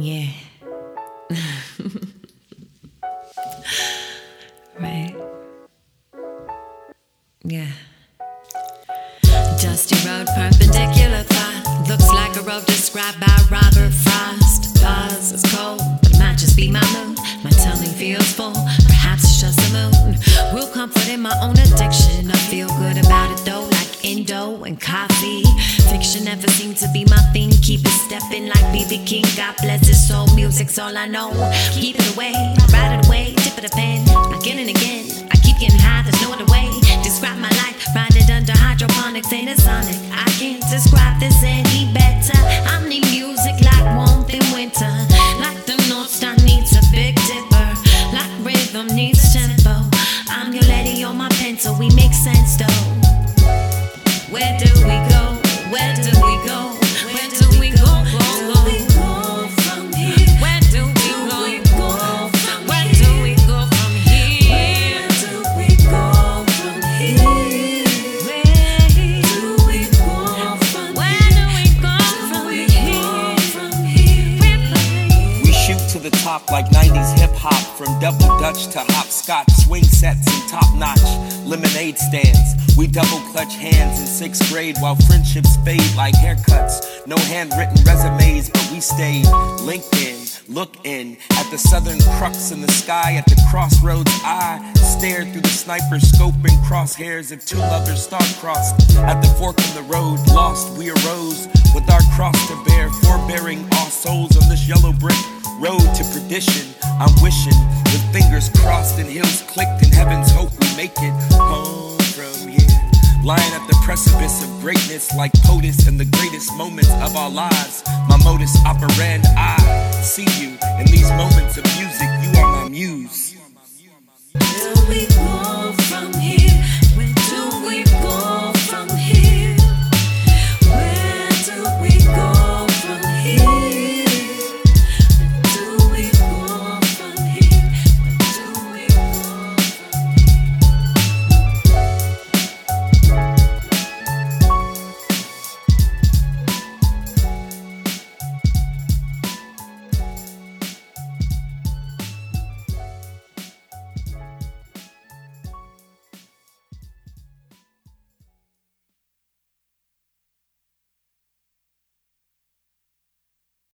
Yeah. right. Yeah. Dusty road, perpendicular path. Looks like a road described by Robert Frost. Pause, it's cold, but it might just be my mood. My tummy feels full, perhaps it's just the moon. Real comfort in my own addiction. I feel good about it though, like Indo and coffee. Never seemed to be my thing. Keep it stepping like BB King. God bless his soul. Music's all I know. Keep it away, ride it away, tip of the pen. Again and again, I keep getting high. There's no other way. Describe my life, ride it under hydroponics, ain't it sonic? I can't describe this any like 90s hip hop, from double dutch to hopscotch, swing sets and top notch lemonade stands. We double clutch hands in sixth grade while friendships fade like haircuts. No handwritten resumes, but we stayed linked in. Look in at the southern crux in the sky at the crossroads. I stared through the sniper scope and crosshairs of two lovers star-crossed. At the fork in the road, lost, we arose with our cross to bear, forbearing all souls on this yellow brick road to perdition. I'm wishing with fingers crossed and heels clicked in heaven's hope we make it home. Lying at the precipice of greatness like POTUS in the greatest moments of our lives. My modus operandi, I see you in these moments of music. You are